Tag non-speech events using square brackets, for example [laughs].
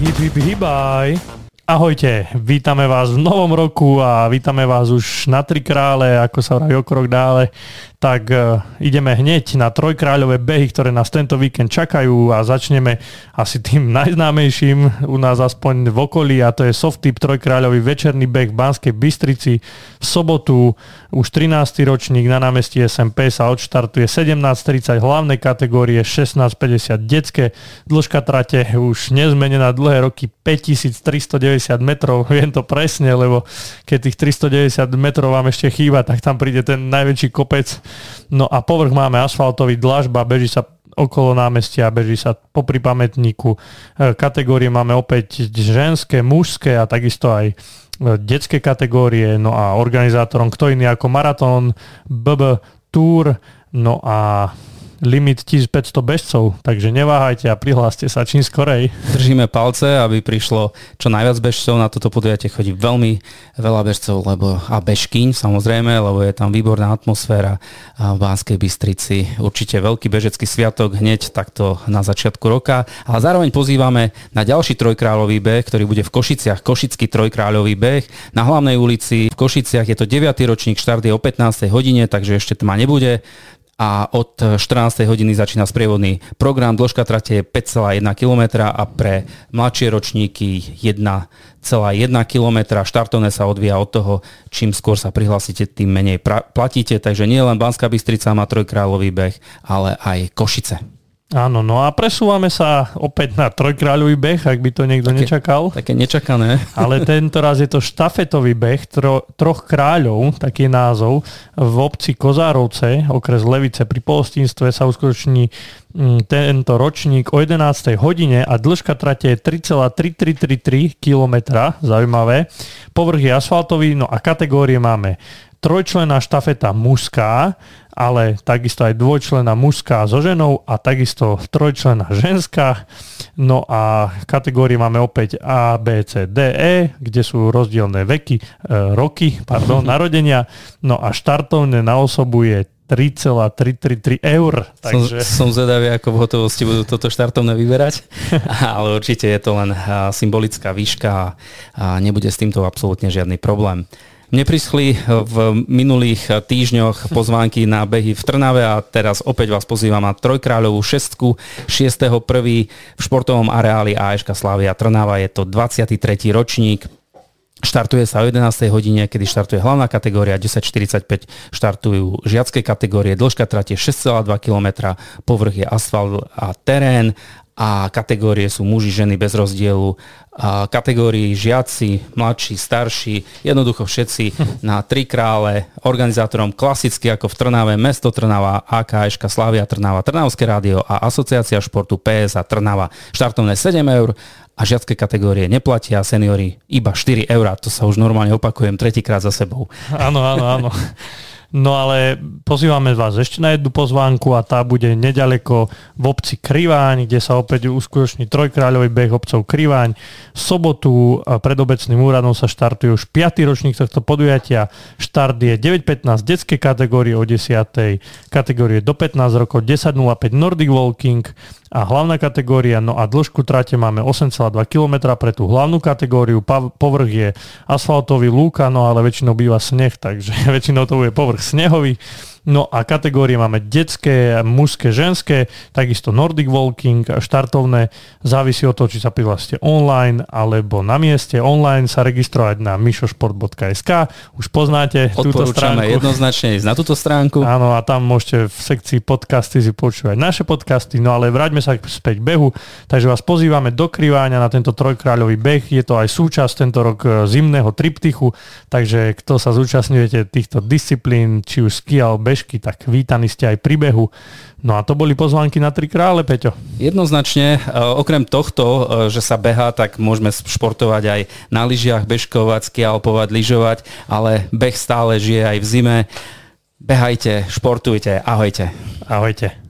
Heep, heep, heep, bye. Ahojte, vítame vás v novom roku a vítame vás už na Tri krále, ako sa vraví o krok dále tak uh, ideme hneď na trojkráľové behy, ktoré nás tento víkend čakajú a začneme asi tým [laughs] najznámejším u nás aspoň v okolí a to je Softip trojkráľový večerný beh v Banskej Bystrici. V sobotu už 13. ročník na námestí SMP sa odštartuje 17.30 hlavné kategórie, 16.50 detské, dĺžka trate už nezmenená dlhé roky 5390 metrov, [laughs] viem to presne, lebo keď tých 390 metrov vám ešte chýba, tak tam príde ten najväčší kopec. No a povrch máme asfaltový dlažba, beží sa okolo námestia, beží sa popri pamätníku. E, kategórie máme opäť ženské, mužské a takisto aj e, detské kategórie, no a organizátorom kto iný ako Maratón, BB Tour, no a limit 1500 bežcov, takže neváhajte a prihláste sa čím skorej. Držíme palce, aby prišlo čo najviac bežcov. Na toto podujatie chodí veľmi veľa bežcov lebo, a bežkyň samozrejme, lebo je tam výborná atmosféra v Banskej Bystrici. Určite veľký bežecký sviatok hneď takto na začiatku roka. Ale zároveň pozývame na ďalší trojkráľový beh, ktorý bude v Košiciach, Košický trojkráľový beh na hlavnej ulici v Košiciach. Je to 9. ročník, štart je o 15. hodine, takže ešte tma nebude a od 14. hodiny začína sprievodný program. Dĺžka trate je 5,1 km a pre mladšie ročníky 1,1 km. Štartovné sa odvíja od toho, čím skôr sa prihlásite, tým menej platíte. Takže nie len Banská Bystrica má trojkráľový beh, ale aj Košice. Áno, no a presúvame sa opäť na trojkráľový beh, ak by to niekto také, nečakal. Také nečakané. [laughs] Ale tento raz je to štafetový beh tro, troch kráľov, taký názov. V obci Kozárovce, okres Levice pri polostínstve sa uskutoční mm, tento ročník o 11. hodine a dĺžka trate je 3,3333 km, zaujímavé. Povrch je asfaltový, no a kategórie máme trojčlená štafeta mužská, ale takisto aj dvojčlená mužská so ženou a takisto trojčlená ženská. No a kategórie máme opäť A, B, C, D, E, kde sú rozdielne veky, e, roky, pardon, [laughs] narodenia. No a štartovné na osobu je 3,333 eur. Takže... Som, som zvedavý, ako v hotovosti budú toto štartovné vyberať, [laughs] ale určite je to len symbolická výška a nebude s týmto absolútne žiadny problém. Mne prischli v minulých týždňoch pozvánky na behy v Trnave a teraz opäť vás pozývam na Trojkráľovú šestku 6.1. v športovom areáli AŠK Slavia Trnava. Je to 23. ročník. Štartuje sa o 11. hodine, kedy štartuje hlavná kategória, 10.45 štartujú žiacké kategórie, dĺžka tratie 6,2 km, povrch je asfalt a terén a kategórie sú muži, ženy bez rozdielu. A kategórii žiaci, mladší, starší, jednoducho všetci [laughs] na tri krále, organizátorom klasicky ako v Trnave, mesto Trnava, AKŠ, Slavia Trnava, Trnavské rádio a Asociácia športu PS a Trnava. Štartovné 7 eur a žiacké kategórie neplatia, seniory iba 4 eur. To sa už normálne opakujem tretíkrát za sebou. Áno, áno, áno. [laughs] No ale pozývame vás ešte na jednu pozvánku a tá bude nedaleko v obci Kriváň, kde sa opäť uskutoční trojkráľový beh obcov Kriváň. V sobotu pred obecným úradom sa štartuje už 5. ročník tohto podujatia. Štart je 9.15 detské kategórie o 10. kategórie do 15 rokov, 10.05 Nordic Walking, a hlavná kategória, no a dĺžku trate máme 8,2 km pre tú hlavnú kategóriu, povrch je asfaltový lúka, no ale väčšinou býva sneh, takže [laughs] väčšinou to bude povrch snehový. No a kategórie máme detské, mužské, ženské, takisto Nordic Walking, štartovné, závisí od toho, či sa prihlásite online alebo na mieste. Online sa registrovať na mišošport.sk, už poznáte túto stránku. jednoznačne ísť na túto stránku. Áno a tam môžete v sekcii podcasty si počúvať naše podcasty, no ale vráťme sa späť behu, takže vás pozývame do Kriváňa na tento trojkráľový beh, je to aj súčasť tento rok e, zimného triptychu, takže kto sa zúčastňujete týchto disciplín, či už ski alebo bežky, tak vítaní ste aj pri behu. No a to boli pozvánky na tri krále, Peťo. Jednoznačne, e, okrem tohto, e, že sa beha, tak môžeme športovať aj na lyžiach, bežkovať, skialpovať, lyžovať, ale beh stále žije aj v zime. Behajte, športujte, ahojte. Ahojte.